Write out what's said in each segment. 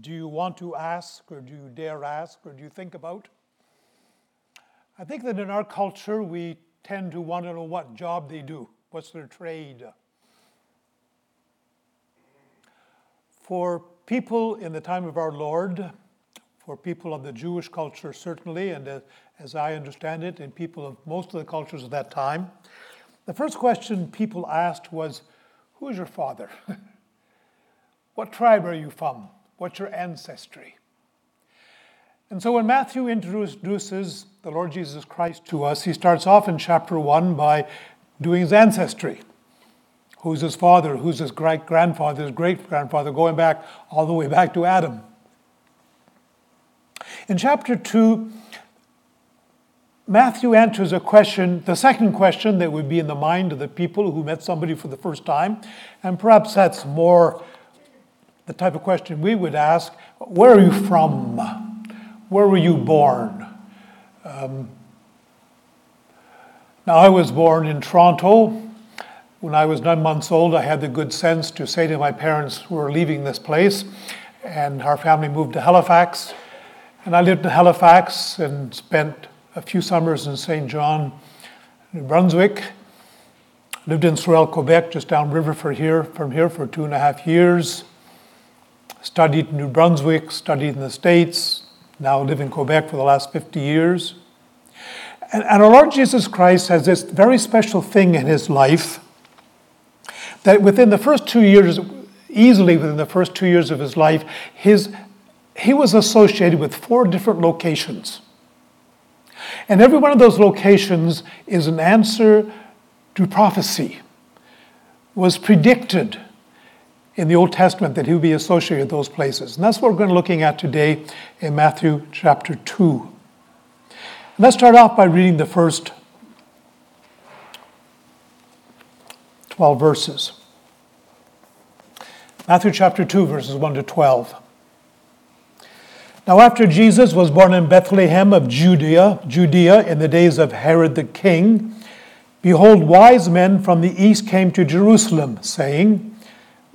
do you want to ask, or do you dare ask, or do you think about? I think that in our culture, we tend to want to know what job they do, what's their trade. For people in the time of our Lord, for people of the Jewish culture, certainly, and as, I understand it, and people of most of the cultures of that time, the first question people asked was, Who is your father? what tribe are you from? What's your ancestry? And so when Matthew introduces the Lord Jesus Christ to us, he starts off in chapter 1 by doing his ancestry. Who's his father? Who's his great grandfather, his great grandfather, going back all the way back to Adam. In chapter 2, Matthew answers a question, the second question that would be in the mind of the people who met somebody for the first time, and perhaps that's more the type of question we would ask Where are you from? Where were you born? Um, now, I was born in Toronto. When I was nine months old, I had the good sense to say to my parents, We're leaving this place. And our family moved to Halifax. And I lived in Halifax and spent a few summers in St. John, New Brunswick. Lived in Sorel, Quebec, just downriver for here, from here for two and a half years. Studied in New Brunswick, studied in the States, now live in Quebec for the last 50 years. And, and our Lord Jesus Christ has this very special thing in his life that within the first two years, easily within the first two years of his life, his, he was associated with four different locations. And every one of those locations is an answer to prophecy, was predicted in the Old Testament that he would be associated with those places. And that's what we're going to be looking at today in Matthew chapter 2. And let's start off by reading the first 12 verses. Matthew chapter 2, verses 1 to 12. Now, after Jesus was born in Bethlehem of Judea, Judea in the days of Herod the king, behold, wise men from the east came to Jerusalem, saying,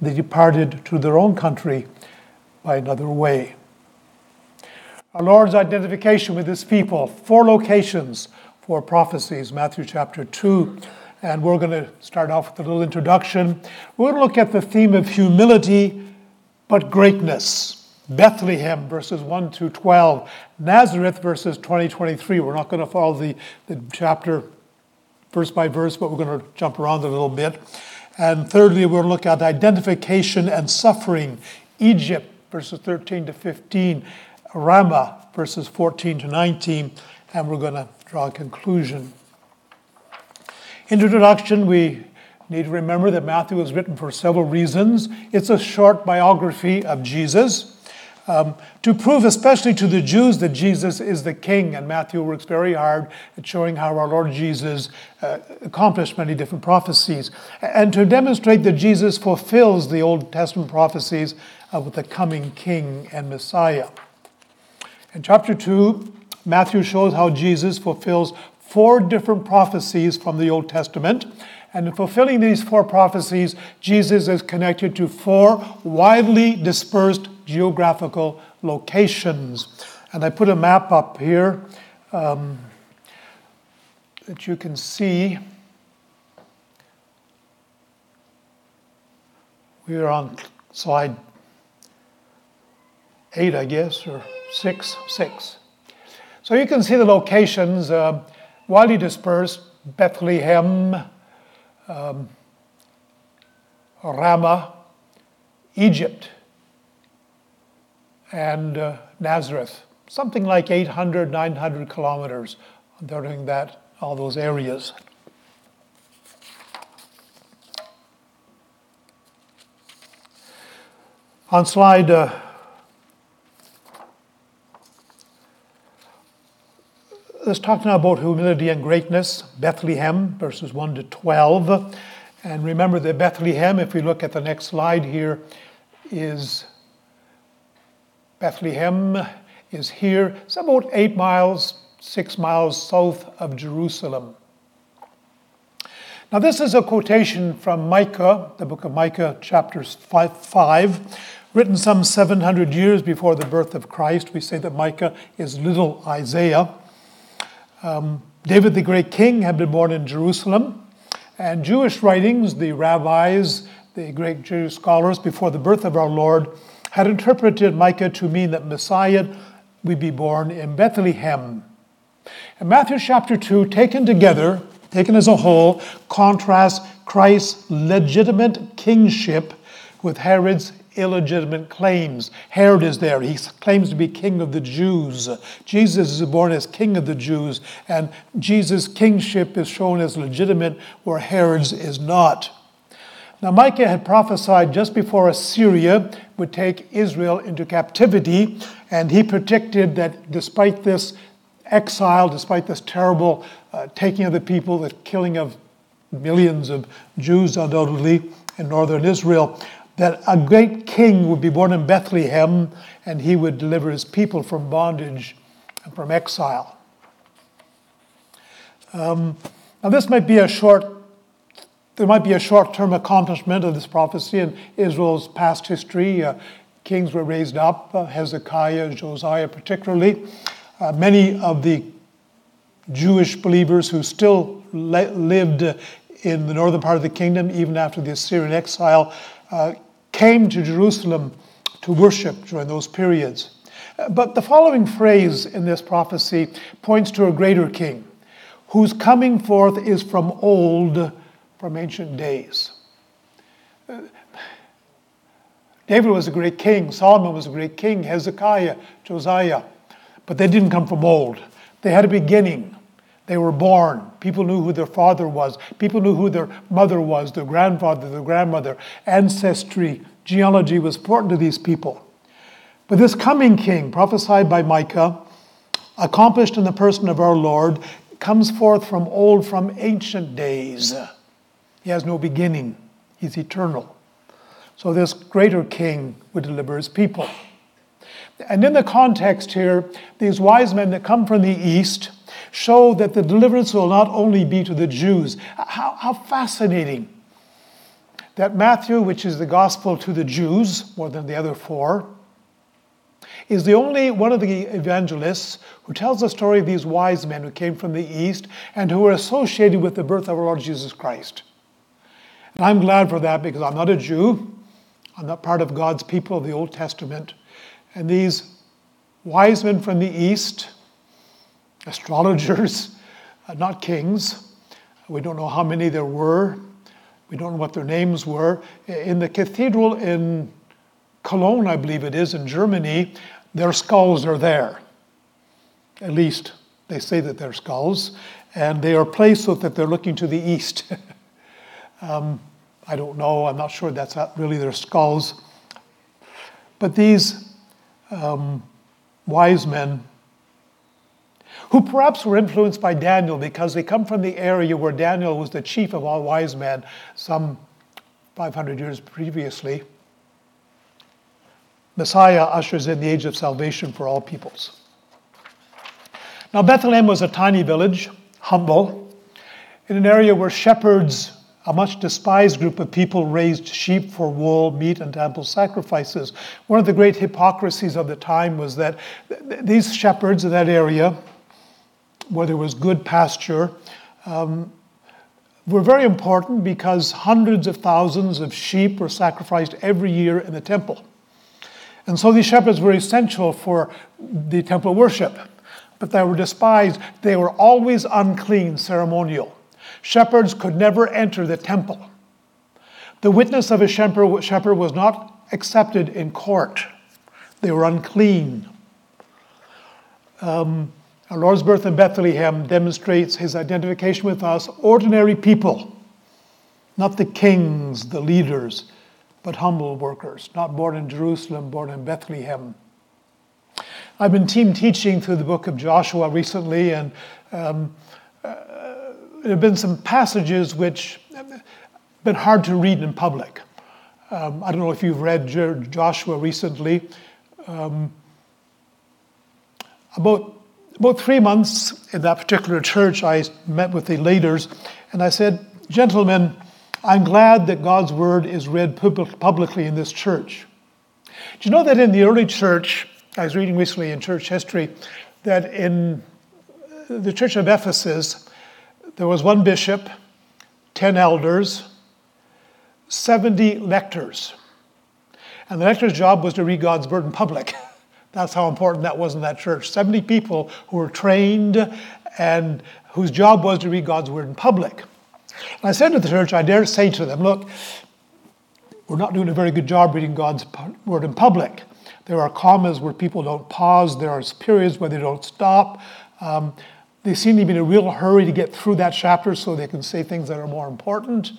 they departed to their own country by another way. Our Lord's identification with his people, four locations, four prophecies, Matthew chapter 2. And we're going to start off with a little introduction. We're going to look at the theme of humility but greatness. Bethlehem, verses 1 to 12. Nazareth, verses 20 23. We're not going to follow the, the chapter verse by verse, but we're going to jump around a little bit. And thirdly, we'll look at identification and suffering. Egypt, verses 13 to 15. Ramah, verses 14 to 19. And we're going to draw a conclusion. Introduction, we need to remember that Matthew was written for several reasons. It's a short biography of Jesus. Um, to prove, especially to the Jews, that Jesus is the king. And Matthew works very hard at showing how our Lord Jesus uh, accomplished many different prophecies, and to demonstrate that Jesus fulfills the Old Testament prophecies of the coming king and Messiah. In chapter 2, Matthew shows how Jesus fulfills four different prophecies from the Old Testament. And in fulfilling these four prophecies, Jesus is connected to four widely dispersed geographical locations. And I put a map up here um, that you can see. We are on slide eight, I guess, or six, six. So you can see the locations uh, widely dispersed Bethlehem, um, Ramah, Egypt and uh, Nazareth, something like 800, 900 kilometers during that, all those areas. On slide uh, let's talk now about humility and greatness. Bethlehem, verses 1 to 12. And remember that Bethlehem, if we look at the next slide here, is Bethlehem is here. It's about eight miles, six miles south of Jerusalem. Now, this is a quotation from Micah, the book of Micah, chapters 5, 5, written some 700 years before the birth of Christ. We say that Micah is little Isaiah. Um, David the great king had been born in Jerusalem, and Jewish writings, the rabbis, the great Jewish scholars before the birth of our Lord, had interpreted Micah to mean that Messiah would be born in Bethlehem. And Matthew chapter 2, taken together, taken as a whole, contrasts Christ's legitimate kingship with Herod's illegitimate claims. Herod is there. He claims to be king of the Jews. Jesus is born as king of the Jews, and Jesus' kingship is shown as legitimate where Herod's is not. Now, Micah had prophesied just before Assyria would take Israel into captivity, and he predicted that despite this exile, despite this terrible uh, taking of the people, the killing of millions of Jews, undoubtedly, in northern Israel, that a great king would be born in Bethlehem and he would deliver his people from bondage and from exile. Um, now, this might be a short there might be a short term accomplishment of this prophecy in Israel's past history. Uh, kings were raised up, uh, Hezekiah, Josiah, particularly. Uh, many of the Jewish believers who still le- lived in the northern part of the kingdom, even after the Assyrian exile, uh, came to Jerusalem to worship during those periods. Uh, but the following phrase in this prophecy points to a greater king, whose coming forth is from old from ancient days. Uh, David was a great king, Solomon was a great king, Hezekiah, Josiah, but they didn't come from old. They had a beginning. They were born. People knew who their father was. People knew who their mother was, their grandfather, their grandmother. Ancestry, genealogy was important to these people. But this coming king, prophesied by Micah, accomplished in the person of our Lord, comes forth from old, from ancient days. He has no beginning, he's eternal. So, this greater king would deliver his people. And in the context here, these wise men that come from the east show that the deliverance will not only be to the Jews. How, how fascinating that Matthew, which is the gospel to the Jews more than the other four, is the only one of the evangelists who tells the story of these wise men who came from the east and who were associated with the birth of our Lord Jesus Christ. And I'm glad for that because I'm not a Jew. I'm not part of God's people of the Old Testament. And these wise men from the East, astrologers, uh, not kings, we don't know how many there were, we don't know what their names were. In the cathedral in Cologne, I believe it is, in Germany, their skulls are there. At least they say that they're skulls. And they are placed so that they're looking to the east. Um, I don't know, I'm not sure that's really their skulls. But these um, wise men who perhaps were influenced by Daniel because they come from the area where Daniel was the chief of all wise men some 500 years previously. Messiah ushers in the age of salvation for all peoples. Now, Bethlehem was a tiny village, humble, in an area where shepherds, a much despised group of people, raised sheep for wool, meat, and temple sacrifices. One of the great hypocrisies of the time was that these shepherds in that area, where there was good pasture, um, were very important because hundreds of thousands of sheep were sacrificed every year in the temple. And so these shepherds were essential for the temple worship, but they were despised. They were always unclean, ceremonial. Shepherds could never enter the temple. The witness of a shepherd was not accepted in court, they were unclean. Um, our Lord's birth in Bethlehem demonstrates his identification with us, ordinary people, not the kings, the leaders, but humble workers, not born in Jerusalem, born in Bethlehem. I've been team teaching through the book of Joshua recently, and um, there have been some passages which have been hard to read in public. Um, I don't know if you've read Joshua recently. Um, about about three months in that particular church, I met with the leaders and I said, Gentlemen, I'm glad that God's word is read pub- publicly in this church. Do you know that in the early church, I was reading recently in church history, that in the church of Ephesus, there was one bishop, 10 elders, 70 lectors. And the lector's job was to read God's word in public. That's how important that was in that church. 70 people who were trained and whose job was to read God's word in public. And I said to the church, I dare say to them, look, we're not doing a very good job reading God's word in public. There are commas where people don't pause, there are periods where they don't stop. Um, they seem to be in a real hurry to get through that chapter so they can say things that are more important.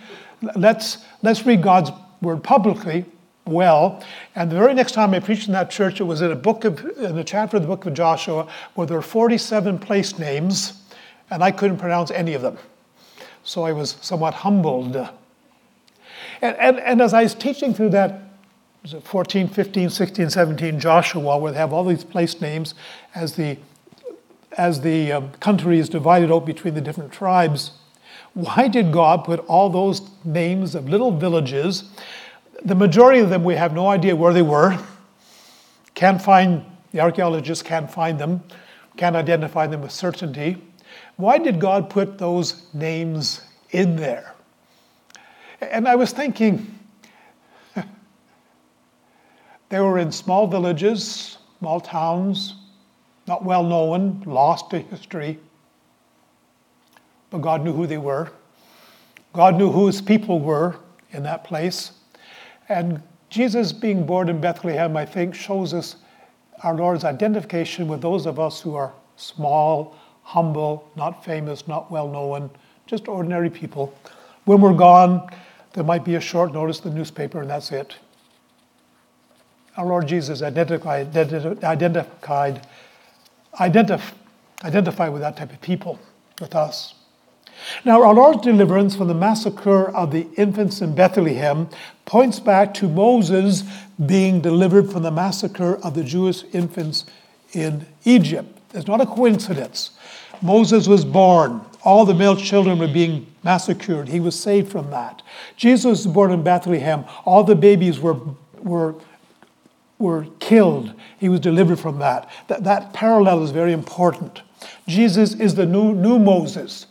Let's, let's read God's word publicly well. And the very next time I preached in that church, it was in a book of, in a chapter of the book of Joshua where there were 47 place names, and I couldn't pronounce any of them. So I was somewhat humbled. And, and, and as I was teaching through that, was it 14, 15, 16, 17 Joshua, where they have all these place names as the, as the um, country is divided out between the different tribes. Why did God put all those names of little villages the majority of them, we have no idea where they were. Can't find, the archaeologists can't find them, can't identify them with certainty. Why did God put those names in there? And I was thinking, they were in small villages, small towns, not well known, lost to history. But God knew who they were. God knew who his people were in that place. And Jesus being born in Bethlehem, I think, shows us our Lord's identification with those of us who are small, humble, not famous, not well known, just ordinary people. When we're gone, there might be a short notice in the newspaper, and that's it. Our Lord Jesus identified, identified, identif, identified with that type of people, with us. Now, our Lord's deliverance from the massacre of the infants in Bethlehem points back to Moses being delivered from the massacre of the Jewish infants in Egypt. It's not a coincidence. Moses was born. All the male children were being massacred. He was saved from that. Jesus was born in Bethlehem. All the babies were, were, were killed. He was delivered from that. that. That parallel is very important. Jesus is the new, new Moses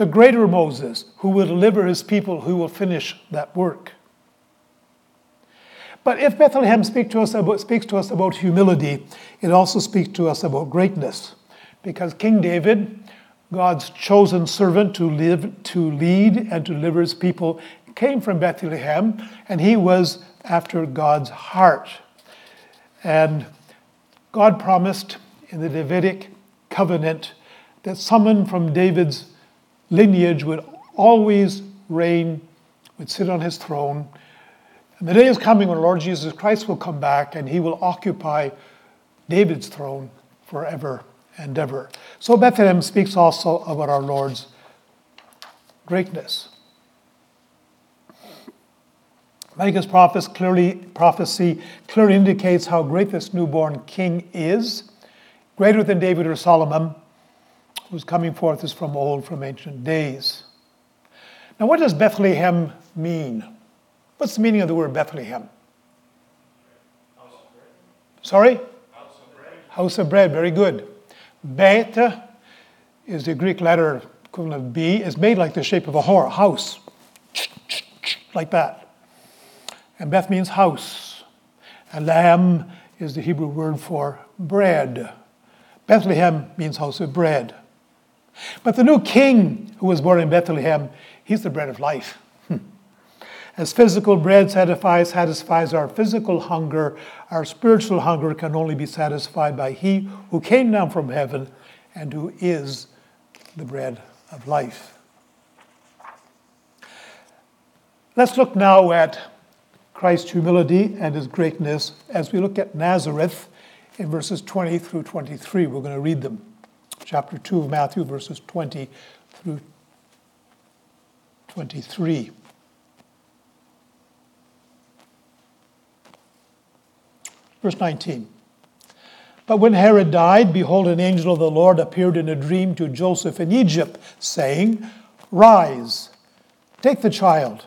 the greater Moses who will deliver his people, who will finish that work. But if Bethlehem speak to us about, speaks to us about humility, it also speaks to us about greatness. Because King David, God's chosen servant to, live, to lead and to deliver his people, came from Bethlehem, and he was after God's heart. And God promised in the Davidic covenant that someone from David's lineage would always reign, would sit on his throne. And the day is coming when Lord Jesus Christ will come back and he will occupy David's throne forever and ever. So Bethlehem speaks also about our Lord's greatness. Micah's prophecy clearly, prophecy clearly indicates how great this newborn king is, greater than David or Solomon, whose coming forth is from old, from ancient days. Now, what does Bethlehem mean? What's the meaning of the word Bethlehem? House Sorry? House of bread. House of bread, very good. Bet is the Greek letter equivalent of B, is made like the shape of a house, like that. And Beth means house. And Lamb is the Hebrew word for bread. Bethlehem means house of bread. But the new king who was born in Bethlehem, he's the bread of life. Hmm. As physical bread satisfies, satisfies our physical hunger, our spiritual hunger can only be satisfied by He who came down from heaven and who is the bread of life. Let's look now at Christ's humility and his greatness as we look at Nazareth in verses 20 through 23. We're going to read them. Chapter 2 of Matthew, verses 20 through 23. Verse 19. But when Herod died, behold, an angel of the Lord appeared in a dream to Joseph in Egypt, saying, Rise, take the child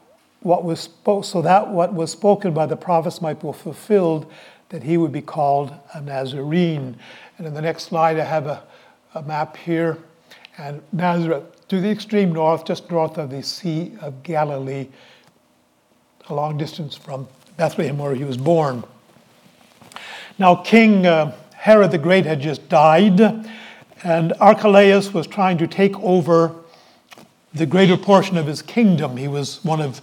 what was spo- so that what was spoken by the prophets might be fulfilled, that he would be called a Nazarene. And in the next slide, I have a, a map here, and Nazareth to the extreme north, just north of the Sea of Galilee, a long distance from Bethlehem, where he was born. Now, King uh, Herod the Great had just died, and Archelaus was trying to take over the greater portion of his kingdom. He was one of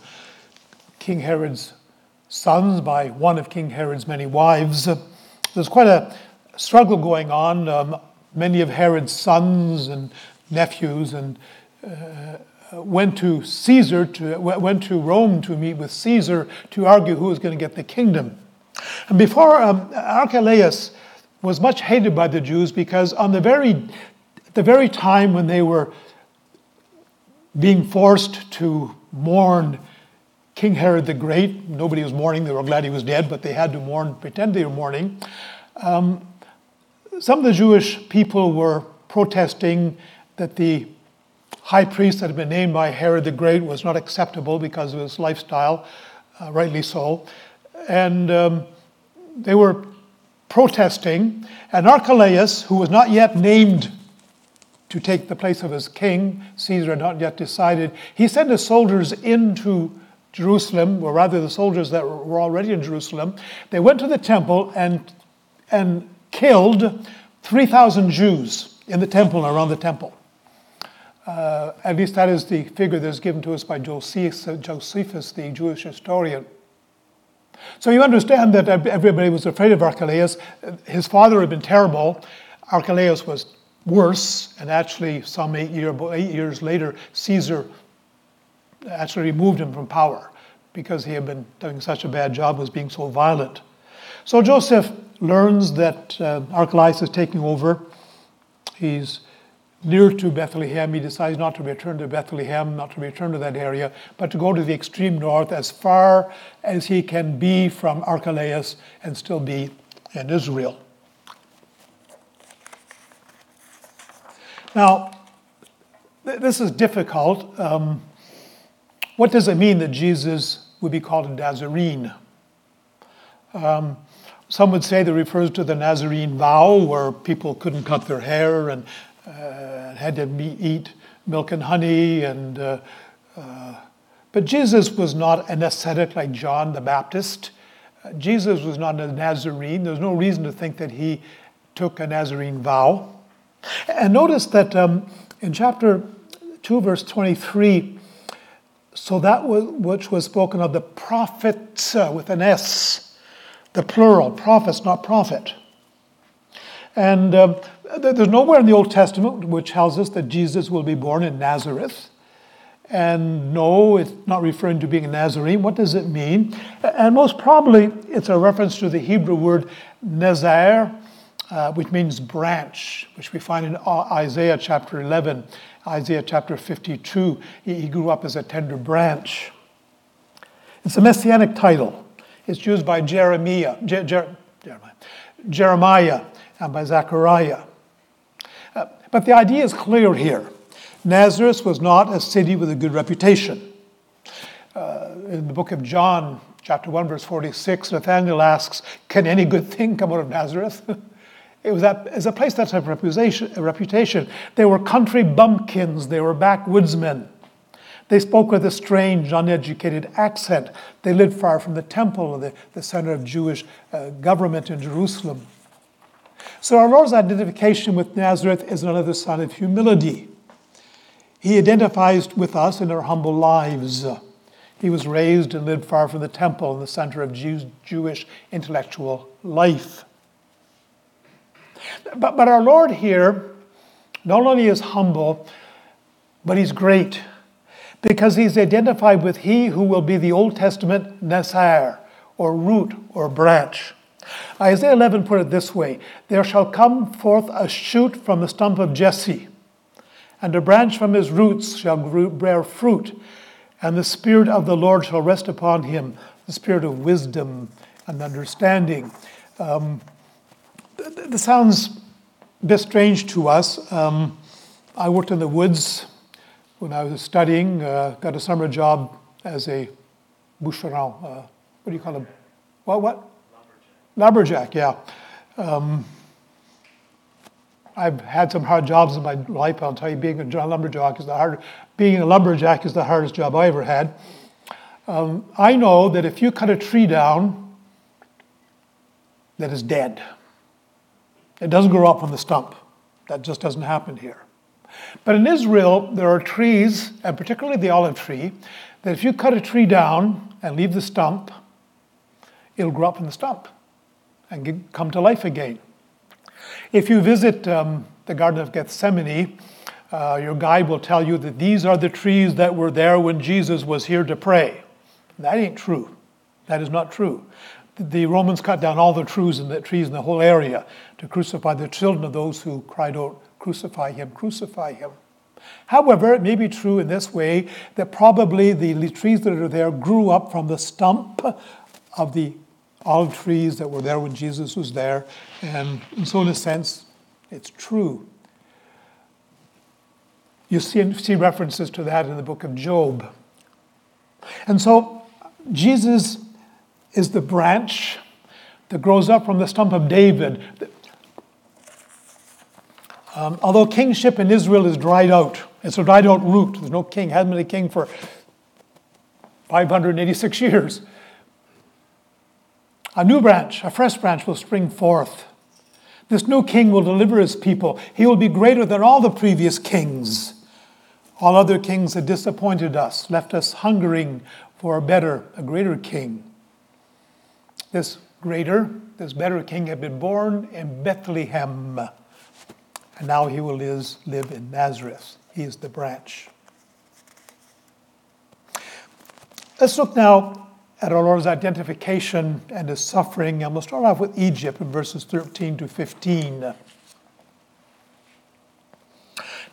King Herod's sons by one of King Herod's many wives. There's quite a struggle going on. Um, many of Herod's sons and nephews and uh, went to Caesar to went to Rome to meet with Caesar to argue who was going to get the kingdom. And before um, Archelaus was much hated by the Jews because on the very, the very time when they were being forced to mourn King Herod the Great, nobody was mourning, they were glad he was dead, but they had to mourn, pretend they were mourning. Um, some of the Jewish people were protesting that the high priest that had been named by Herod the Great was not acceptable because of his lifestyle, uh, rightly so. And um, they were protesting, and Archelaus, who was not yet named to take the place of his king, Caesar had not yet decided, he sent his soldiers into Jerusalem, or rather the soldiers that were already in Jerusalem. They went to the temple and, and killed 3,000 Jews in the temple and around the temple. Uh, at least that is the figure that's given to us by Josephus, the Jewish historian. So you understand that everybody was afraid of Archelaus. His father had been terrible. Archelaus was worse, and actually, some eight, year, eight years later, Caesar actually removed him from power because he had been doing such a bad job, was being so violent. So Joseph learns that uh, Archelaus is taking over. He's near to Bethlehem. He decides not to return to Bethlehem, not to return to that area, but to go to the extreme north as far as he can be from Archelaus and still be in Israel. Now, th- this is difficult. Um, what does it mean that Jesus would be called a Nazarene? Um, some would say that refers to the Nazarene vow, where people couldn't cut their hair and uh, had to eat milk and honey. And, uh, uh, but Jesus was not an ascetic like John the Baptist. Jesus was not a Nazarene. There's no reason to think that he took a Nazarene vow. And notice that um, In chapter 2, verse 23, so that which was spoken of the prophet with an S, the plural, prophets, not prophet. And um, there's nowhere in the Old Testament which tells us that Jesus will be born in Nazareth. And no, it's not referring to being a Nazarene. What does it mean? And most probably, it's a reference to the Hebrew word nezer, uh, which means branch, which we find in Isaiah chapter 11, Isaiah chapter 52. He, grew up as a tender branch. It's a messianic title. It's used by Jeremiah, Je- Jer- Jeremiah, Jeremiah and by Zechariah. Uh, but the idea is clear here. Nazareth was not a city with a good reputation. Uh, in the book of John, chapter 1, verse 46, Nathanael asks, Can any good thing come out of Nazareth? it was, that, a place that had a reputation. They were country bumpkins, they were backwoodsmen. They spoke with a strange, uneducated accent. They lived far from the temple, the, the center of Jewish uh, government in Jerusalem. So our Lord's identification with Nazareth is another sign of humility. He identifies with us in our humble lives. He was raised and lived far from the temple in the center of Jewish intellectual life. But, but our Lord here not only is humble, but he's great because he's identified with he who will be the Old Testament Nezer, or root or branch. Isaiah 11 put it this way There shall come forth a shoot from the stump of Jesse, and a branch from his roots shall bear fruit, and the Spirit of the Lord shall rest upon him the Spirit of wisdom and understanding. Um, this sounds a bit strange to us. Um, I worked in the woods when I was studying, uh, got a summer job as a bûcheron. Uh, what do you call them? What? What? Lumberjack, yeah. Um, I've had some hard jobs in my life. I'll tell you, being a lumberjack is the hard. Being a lumberjack is the hardest job I ever had. Um, I know that if you cut a tree down, that is dead. It doesn't grow up from the stump. That just doesn't happen here. But in Israel, there are trees, and particularly the olive tree, that if you cut a tree down and leave the stump, it'll grow up from the stump and come to life again. If you visit um, the Garden of Gethsemane, uh, your guide will tell you that these are the trees that were there when Jesus was here to pray. That ain't true. That is not true. The Romans cut down all the trees in the trees in the whole area to crucify the children of those who cried out, Crucify him, crucify him. However, it may be true in this way that probably the trees that are there grew up from the stump of the olive trees that were there when Jesus was there. And, so, in a sense, it's true. You see, see references to that in the book of Job. And so, Jesus is the branch that grows up from the stump of David. Um, although kingship in Israel is dried out, it's a dried out root. There's no king, hasn't been a king for 586 years. A new branch, a fresh branch will spring forth. This new king will deliver his people. He will be greater than all the previous kings. All other kings had disappointed us, left us hungering for a better, a greater king. This greater, this better king had been born in Bethlehem, and now he will live in Nazareth. He is the branch. Let's look now at our Lord's identification and his suffering. And we'll start off with Egypt in verses 13 to 15.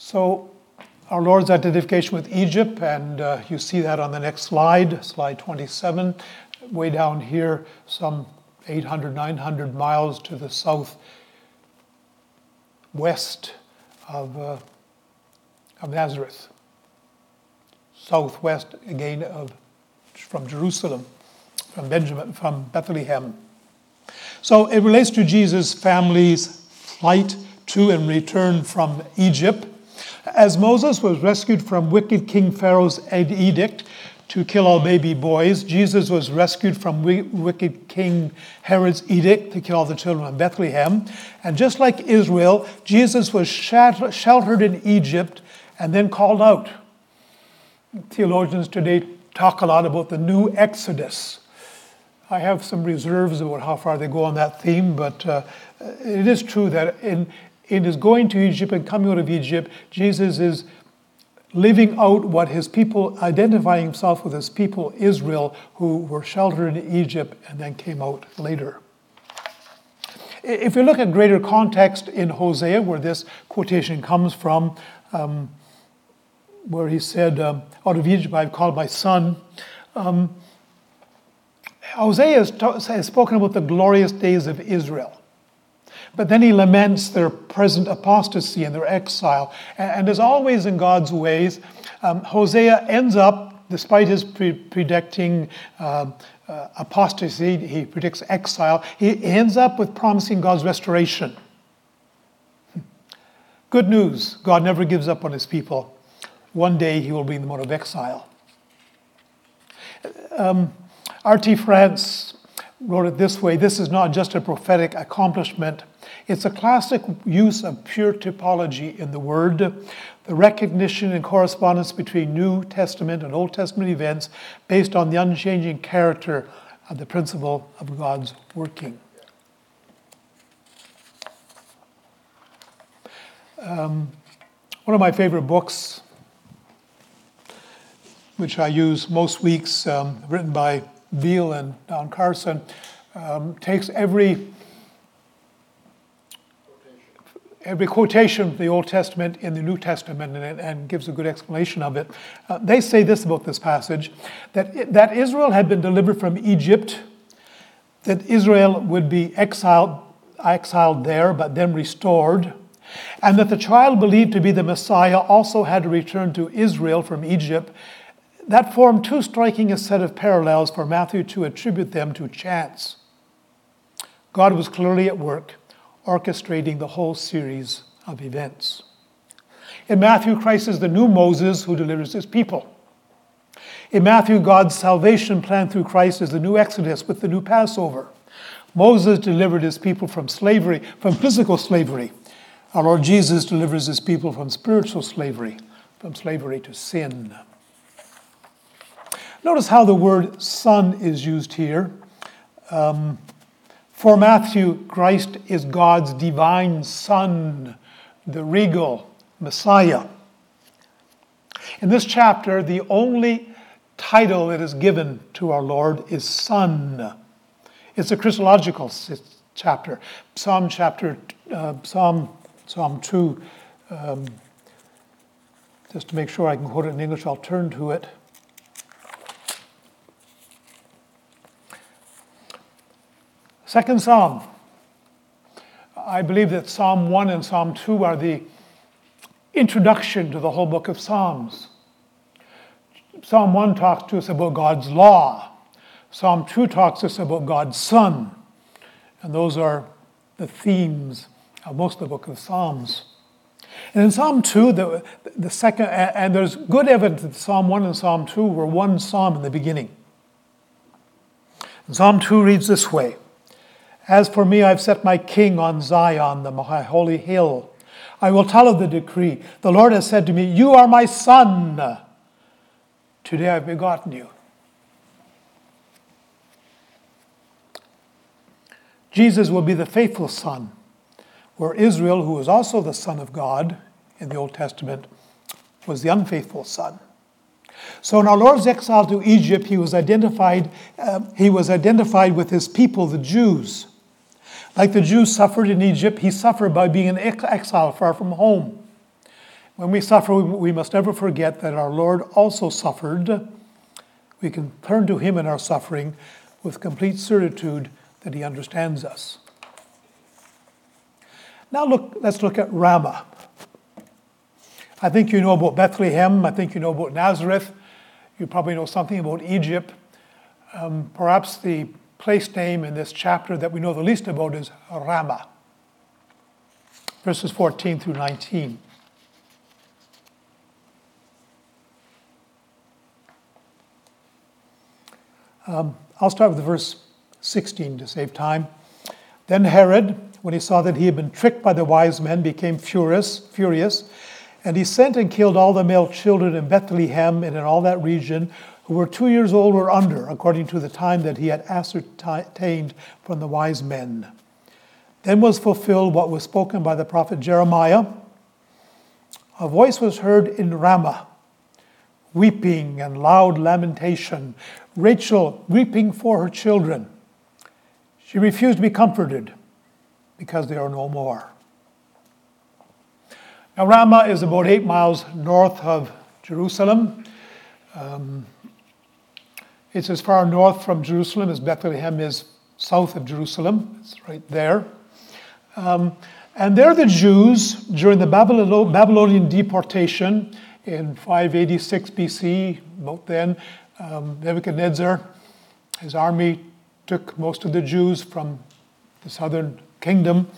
So, our Lord's identification with Egypt, and uh, you see that on the next slide, slide 27, way down here, some 800, 900 miles to the south west of, uh, of Nazareth, southwest again of from Jerusalem, from Benjamin, from Bethlehem. So it relates to Jesus' family's flight to and return from Egypt. As Moses was rescued from wicked King Pharaoh's edict to kill all baby boys, Jesus was rescued from wicked King Herod's edict to kill all the children in Bethlehem. And just like Israel, Jesus was sheltered in Egypt and then called out. Theologians today talk a lot about the new Exodus. I have some reserves about how far they go on that theme, but uh, it is true that in, in his going to Egypt and coming out of Egypt, Jesus is living out what his people, identifying himself with his people, Israel, who were sheltered in Egypt and then came out later. If you look at greater context in Hosea, where this quotation comes from, um, where he said, um, Out of Egypt I've called my son. Um, Hosea has, has spoken about the glorious days of Israel. But then he laments their present apostasy and their exile. And, as always in God's ways, um, Hosea ends up, despite his pre- predicting uh, uh, apostasy, he predicts exile, he ends up with promising God's restoration. Good news God never gives up on his people. One day he will bring them out of exile. Um, R.T. France wrote it this way this is not just a prophetic accomplishment, it's a classic use of pure typology in the Word, the recognition and correspondence between New Testament and Old Testament events based on the unchanging character of the principle of God's working. Um, one of my favorite books, which I use most weeks, um, written by Beale and Don Carson, um, takes every every quotation from the Old Testament in the New Testament and, and gives a good explanation of it. Uh, they say this about this passage that, that Israel had been delivered from Egypt, that Israel would be exiled, exiled there, but then restored, and that the child believed to be the Messiah also had to return to Israel from Egypt. That formed too striking a set of parallels for Matthew to attribute them to chance. God was clearly at work orchestrating the whole series of events. In Matthew, Christ is the new Moses who delivers his people. In Matthew, God's salvation plan through Christ is the new Exodus with the new Passover. Moses delivered his people from slavery, from physical slavery. Our Lord Jesus delivers his people from spiritual slavery, from slavery to sin. Notice how the word son is used here. Um, for Matthew, Christ is God's divine Son, the regal Messiah. In this chapter, the only title that is given to our Lord is Son. It's a Christological chapter. Psalm chapter, uh, Psalm, Psalm 2, um, just to make sure I can quote it in English, I'll turn to it. Second Psalm. I believe that Psalm 1 and Psalm 2 are the introduction to the whole book of Psalms. Psalm 1 talks to us about God's law. Psalm 2 talks to us about God's Son. And those are the themes of most of the book of Psalms. And in Psalm 2, the, the second, and there's good evidence that Psalm 1 and Psalm 2 were one psalm in the beginning. Psalm 2 reads this way as for me, I've set my king on Zion, the holy hill. I will tell of the decree. The Lord has said to me, You are my son. Today I've begotten you. Jesus will be the faithful son, where Israel, who was also the son of God in the Old Testament, was the unfaithful son. So in our Lord's exile to Egypt, he was identified, uh, he was identified with his people, the Jews. Like the Jews suffered in Egypt, he suffered by being in exile far from home. When we suffer, we must never forget that our Lord also suffered. We can turn to him in our suffering with complete certitude that he understands us. Now look, let's look at Ramah. I think you know about Bethlehem. I think you know about Nazareth. You probably know something about Egypt. Um, perhaps the place name in this chapter that we know the least about is Ramah, verses 14 through 19. Um, I'll start with verse 16 to save time. Then Herod, when he saw that he had been tricked by the wise men, became furious, furious, and he sent and killed all the male children in Bethlehem and in all that region who were two years old or under, according to the time that he had ascertained from the wise men. Then was fulfilled what was spoken by the prophet Jeremiah. A voice was heard in Ramah, weeping and loud lamentation, Rachel weeping for her children. She refused to be comforted because they are no more. Now, Ramah is about eight miles north of Jerusalem. Um, it's as far north from Jerusalem as Bethlehem is south of Jerusalem. It's right there. Um, and there, the Jews, during the Babylonian deportation in 586 BC, about then, um, Nebuchadnezzar, his army took most of the Jews from the southern kingdom,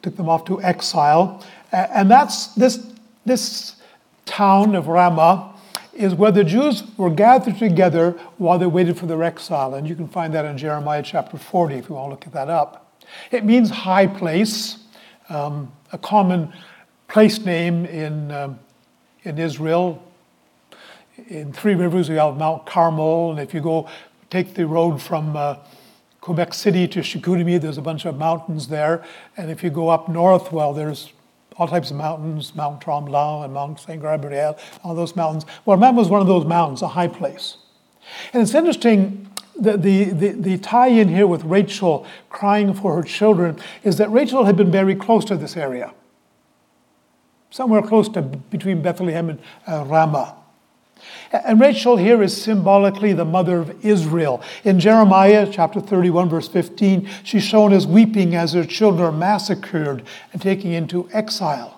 took them off to exile. And that's this, this town of Ramah is where the Jews were gathered together while they waited for their exile. And you can find that in Jeremiah chapter 40 if you want to look at that up. It means high place, um, a common place name in, um, in Israel in Three Rivers, we have Mount Carmel, and if you go take the road from uh, Quebec City to Chicoutimi, there's a bunch of mountains there. And if you go up north, well, there's all types of mountains, Mount Tremblant and Mount Saint Gabriel, all those mountains. Well, Mem was one of those mountains, a high place. And it's interesting that the, the, the tie in here with Rachel crying for her children is that Rachel had been very close to this area, somewhere close to between Bethlehem and uh, Ramah. And Rachel here is symbolically the mother of Israel. In Jeremiah chapter 31, verse 15, she's shown as weeping as her children are massacred and taken into exile.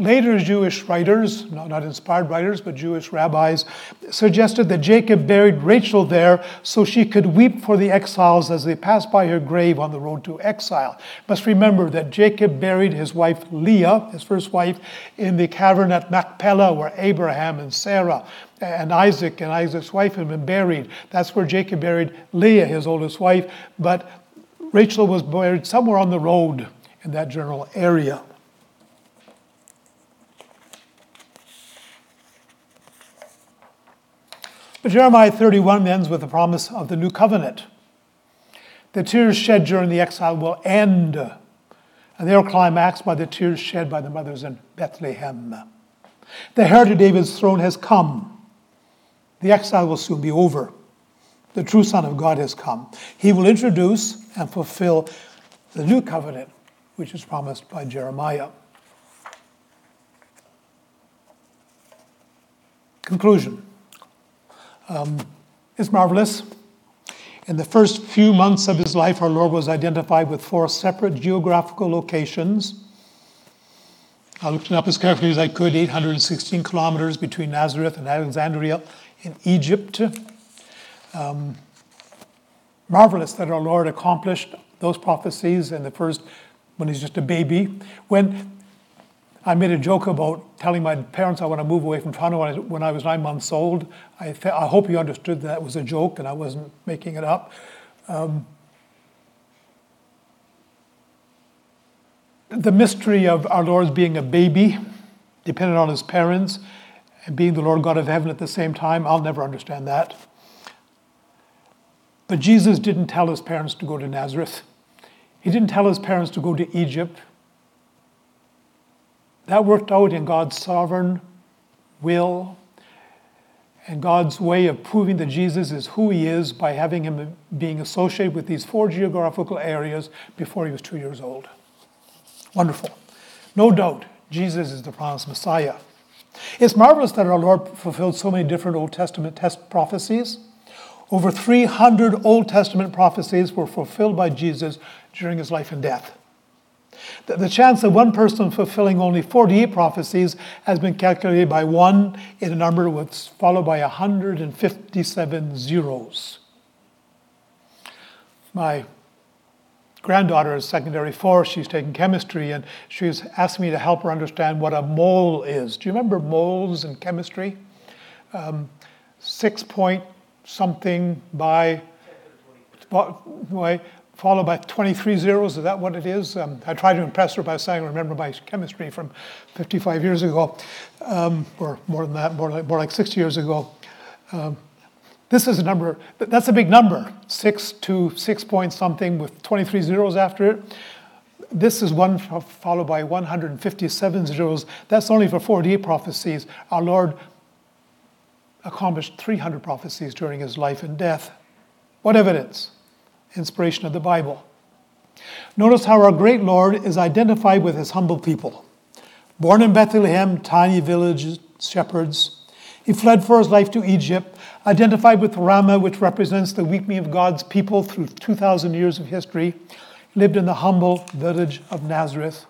Later Jewish writers, not inspired writers, but Jewish rabbis, suggested that Jacob buried Rachel there so she could weep for the exiles as they passed by her grave on the road to exile. Must remember that Jacob buried his wife Leah, his first wife, in the cavern at Machpelah where Abraham and Sarah and Isaac and Isaac's wife had been buried. That's where Jacob buried Leah, his oldest wife, but Rachel was buried somewhere on the road in that general area. But Jeremiah 31 ends with the promise of the new covenant. The tears shed during the exile will end, and they are climaxed by the tears shed by the mothers in Bethlehem. The heir to David's throne has come. The exile will soon be over. The true Son of God has come. He will introduce and fulfill the new covenant, which is promised by Jeremiah. Conclusion um, is marvelous. In the first few months of his life, our Lord was identified with four separate geographical locations. I looked it up as carefully as I could 816 kilometers between Nazareth and Alexandria in Egypt. Um, marvelous that our Lord accomplished those prophecies in the first, when he's just a baby. When I made a joke about telling my parents I want to move away from Toronto when I was nine months old. I, th- I hope you understood that was a joke and I wasn't making it up. Um, the mystery of our Lord's being a baby, dependent on his parents, and being the Lord God of heaven at the same time, I'll never understand that. But Jesus didn't tell his parents to go to Nazareth. He didn't tell his parents to go to Egypt. That worked out in God's sovereign will and God's way of proving that Jesus is who he is by having him being associated with these four geographical areas before he was two years old. Wonderful. No doubt, Jesus is the promised Messiah. It's marvelous that our Lord fulfilled so many different Old Testament test prophecies. Over 300 Old Testament prophecies were fulfilled by Jesus during his life and death. The, the chance of one person fulfilling only 48 prophecies has been calculated by one in a number was followed by 157 zeros. My granddaughter is secondary four. She's taking chemistry, and she's asked me to help her understand what a mole is. Do you remember moles in chemistry? Um, six point something by, by followed by 23 zeros. Is that what it is? Um, I tried to impress her by saying, remember my chemistry from 55 years ago, um, or more than that, more like, more like 60 years ago. Um, this is a number, that's a big number, six to six point something with 23 zeros after it. This is one followed by 157 zeros. That's only for 4D prophecies. Our Lord accomplished 300 prophecies during his life and death. What evidence? Inspiration of the Bible. Notice how our great Lord is identified with his humble people. Born in Bethlehem, tiny village shepherds, he fled for his life to Egypt, identified with Ramah, which represents the weakening of God's people through 2,000 years of history, lived in the humble village of Nazareth.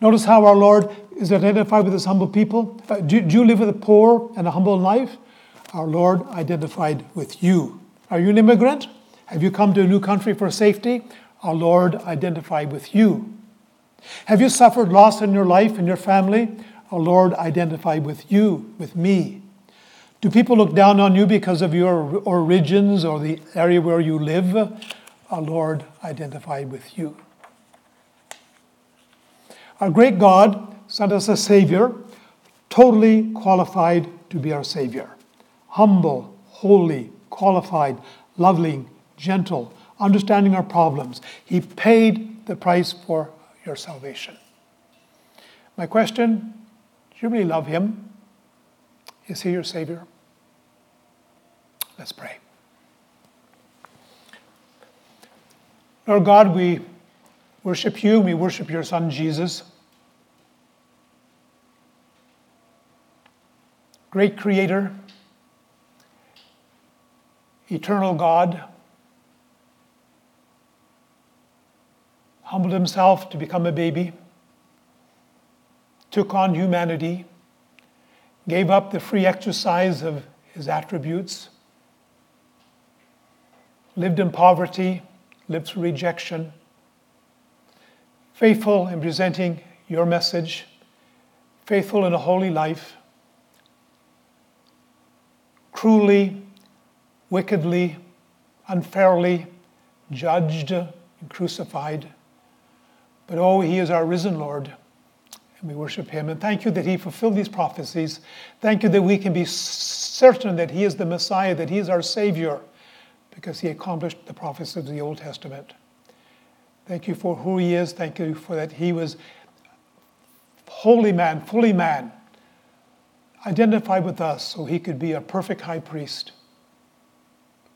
Notice how our Lord is identified with his humble people. Do you live with the poor and a humble life? Our Lord identified with you are you an immigrant? Have you come to a new country for safety? Our Lord identified with you. Have you suffered loss in your life and your family? Our Lord identified with you, with me. Do people look down on you because of your origins or the area where you live? Our Lord identified with you. Our great God sent us a Savior, totally qualified to be our Savior. Humble, holy, qualified, loving, gentle, understanding our problems. He paid the price for your salvation. My question do you really love Him? Is He your Savior? Let's pray. Lord God, we worship you, we worship your Son Jesus. Great Creator eternal God, humbled himself to become a baby, took on humanity, gave up the free exercise of his attributes, lived in poverty, lived through rejection, faithful in presenting your message, faithful in a holy life, cruelly wickedly, unfairly judged and crucified. But oh, he is our risen Lord, and we worship him. And thank you that he fulfilled these prophecies. Thank you that we can be certain that he is the Messiah, that he is our Savior, because he accomplished the prophecies of the Old Testament. Thank you for who he is. Thank you for that he was holy man, fully man, identified with us so he could be a perfect high priest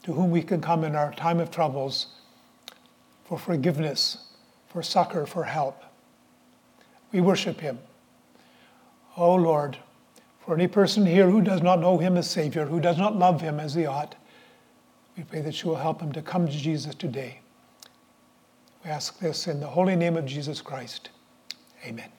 to whom we can come in our time of troubles for forgiveness, for succor, for help. We worship him. Oh Lord, for any person here who does not know him as Savior, who does not love him as he ought, we pray that you will help him to come to Jesus today. We ask this in the holy name of Jesus Christ. Amen.